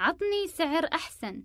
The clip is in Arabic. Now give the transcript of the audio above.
عطني سعر أحسن.